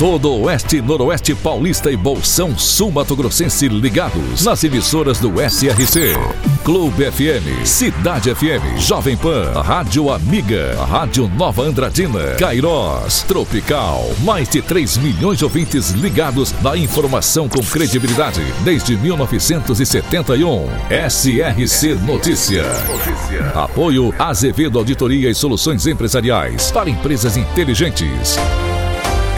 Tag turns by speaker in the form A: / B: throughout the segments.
A: Todo o Oeste, Noroeste Paulista e Bolsão Sul Mato Grossense ligados nas emissoras do SRC. Clube FM, Cidade FM, Jovem Pan, Rádio Amiga, Rádio Nova Andradina, Cairós, Tropical. Mais de 3 milhões de ouvintes ligados na informação com credibilidade desde 1971. SRC Notícia. Apoio Azevedo Auditoria e Soluções Empresariais para empresas inteligentes.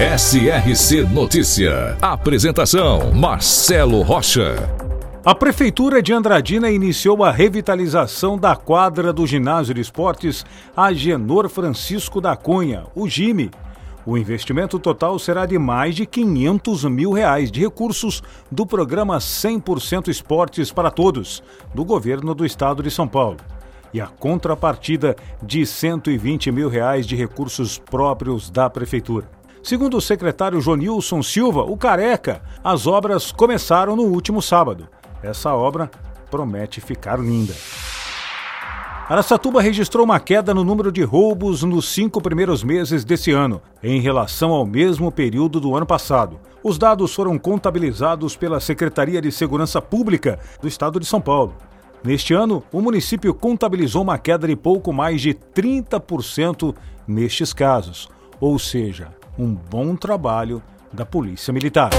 A: SRC Notícia. Apresentação: Marcelo Rocha.
B: A Prefeitura de Andradina iniciou a revitalização da quadra do Ginásio de Esportes Agenor Francisco da Cunha, o GIME. O investimento total será de mais de 500 mil reais de recursos do programa 100% Esportes para Todos, do governo do estado de São Paulo. E a contrapartida de 120 mil reais de recursos próprios da Prefeitura. Segundo o secretário Jonilson Silva, o Careca, as obras começaram no último sábado. Essa obra promete ficar linda. Araçatuba registrou uma queda no número de roubos nos cinco primeiros meses desse ano, em relação ao mesmo período do ano passado. Os dados foram contabilizados pela Secretaria de Segurança Pública do Estado de São Paulo. Neste ano, o município contabilizou uma queda de pouco mais de 30% nestes casos, ou seja, um bom trabalho da Polícia Militar.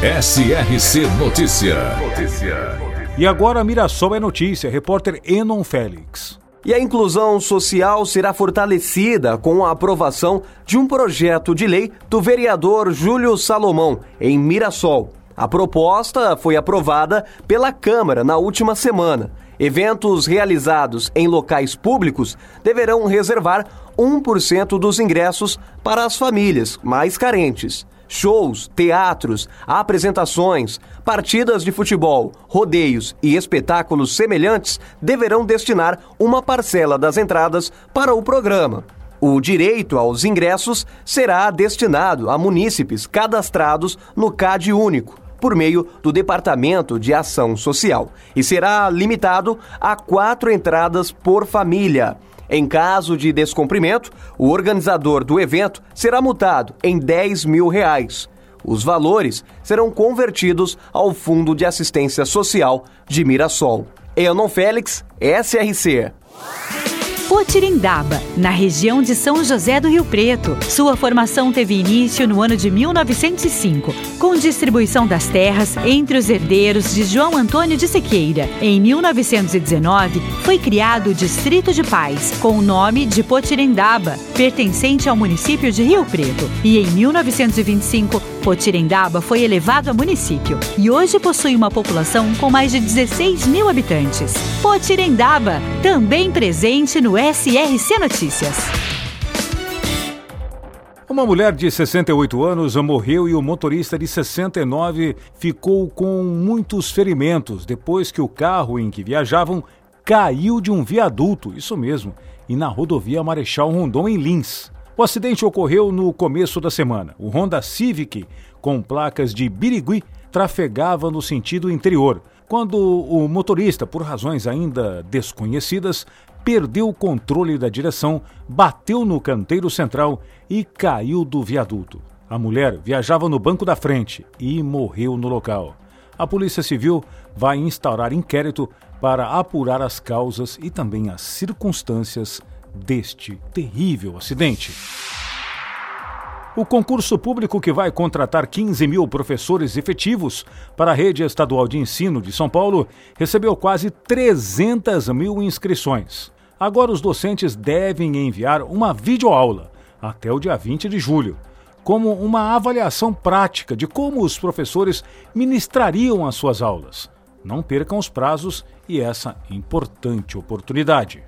A: SRC Notícia. Notícia.
B: E agora Mirassol é notícia, repórter Enon Félix.
C: E a inclusão social será fortalecida com a aprovação de um projeto de lei do vereador Júlio Salomão, em Mirassol. A proposta foi aprovada pela Câmara na última semana. Eventos realizados em locais públicos deverão reservar 1% dos ingressos para as famílias mais carentes. Shows, teatros, apresentações, partidas de futebol, rodeios e espetáculos semelhantes deverão destinar uma parcela das entradas para o programa. O direito aos ingressos será destinado a munícipes cadastrados no CAD único, por meio do Departamento de Ação Social, e será limitado a quatro entradas por família. Em caso de descumprimento, o organizador do evento será multado em 10 mil reais. Os valores serão convertidos ao Fundo de Assistência Social de Mirassol. Enon Félix, SRC.
D: Potirindaba, na região de São José do Rio Preto. Sua formação teve início no ano de 1905, com distribuição das terras entre os herdeiros de João Antônio de Sequeira. Em 1919, foi criado o Distrito de Paz, com o nome de Potirindaba, pertencente ao município de Rio Preto. E em 1925, Potirendaba foi elevado a município e hoje possui uma população com mais de 16 mil habitantes. Potirendaba, também presente no SRC Notícias.
B: Uma mulher de 68 anos morreu e o motorista de 69 ficou com muitos ferimentos depois que o carro em que viajavam caiu de um viaduto, isso mesmo, e na rodovia Marechal Rondon em Lins. O acidente ocorreu no começo da semana. O Honda Civic, com placas de Birigui, trafegava no sentido interior, quando o motorista, por razões ainda desconhecidas, perdeu o controle da direção, bateu no canteiro central e caiu do viaduto. A mulher viajava no banco da frente e morreu no local. A Polícia Civil vai instaurar inquérito para apurar as causas e também as circunstâncias deste terrível acidente. O concurso público que vai contratar 15 mil professores efetivos para a rede estadual de ensino de São Paulo recebeu quase 300 mil inscrições. Agora os docentes devem enviar uma videoaula até o dia 20 de julho, como uma avaliação prática de como os professores ministrariam as suas aulas. Não percam os prazos e essa importante oportunidade.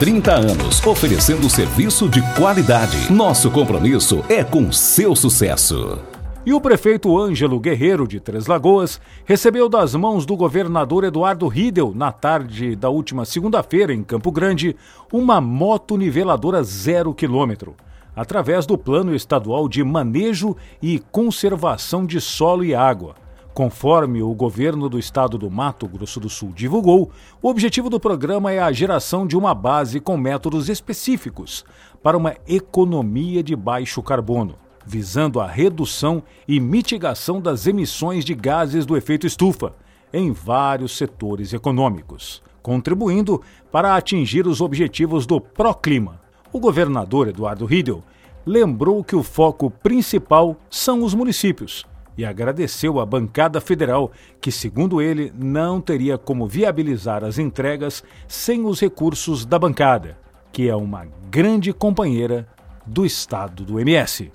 A: 30 anos, oferecendo serviço de qualidade. Nosso compromisso é com seu sucesso.
B: E o prefeito Ângelo Guerreiro, de Três Lagoas, recebeu das mãos do governador Eduardo Riedel, na tarde da última segunda-feira, em Campo Grande, uma moto niveladora zero quilômetro, através do Plano Estadual de Manejo e Conservação de Solo e Água. Conforme o governo do estado do Mato Grosso do Sul divulgou, o objetivo do programa é a geração de uma base com métodos específicos para uma economia de baixo carbono visando a redução e mitigação das emissões de gases do efeito estufa em vários setores econômicos, contribuindo para atingir os objetivos do Proclima. O governador Eduardo Riedel lembrou que o foco principal são os municípios e agradeceu à bancada federal, que, segundo ele, não teria como viabilizar as entregas sem os recursos da bancada, que é uma grande companheira do estado do MS.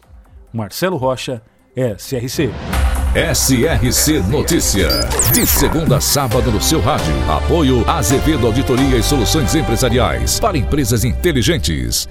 B: Marcelo Rocha, SRC.
A: SRC Notícia. De segunda a sábado no seu rádio. Apoio Azevedo Auditoria e Soluções Empresariais para Empresas Inteligentes.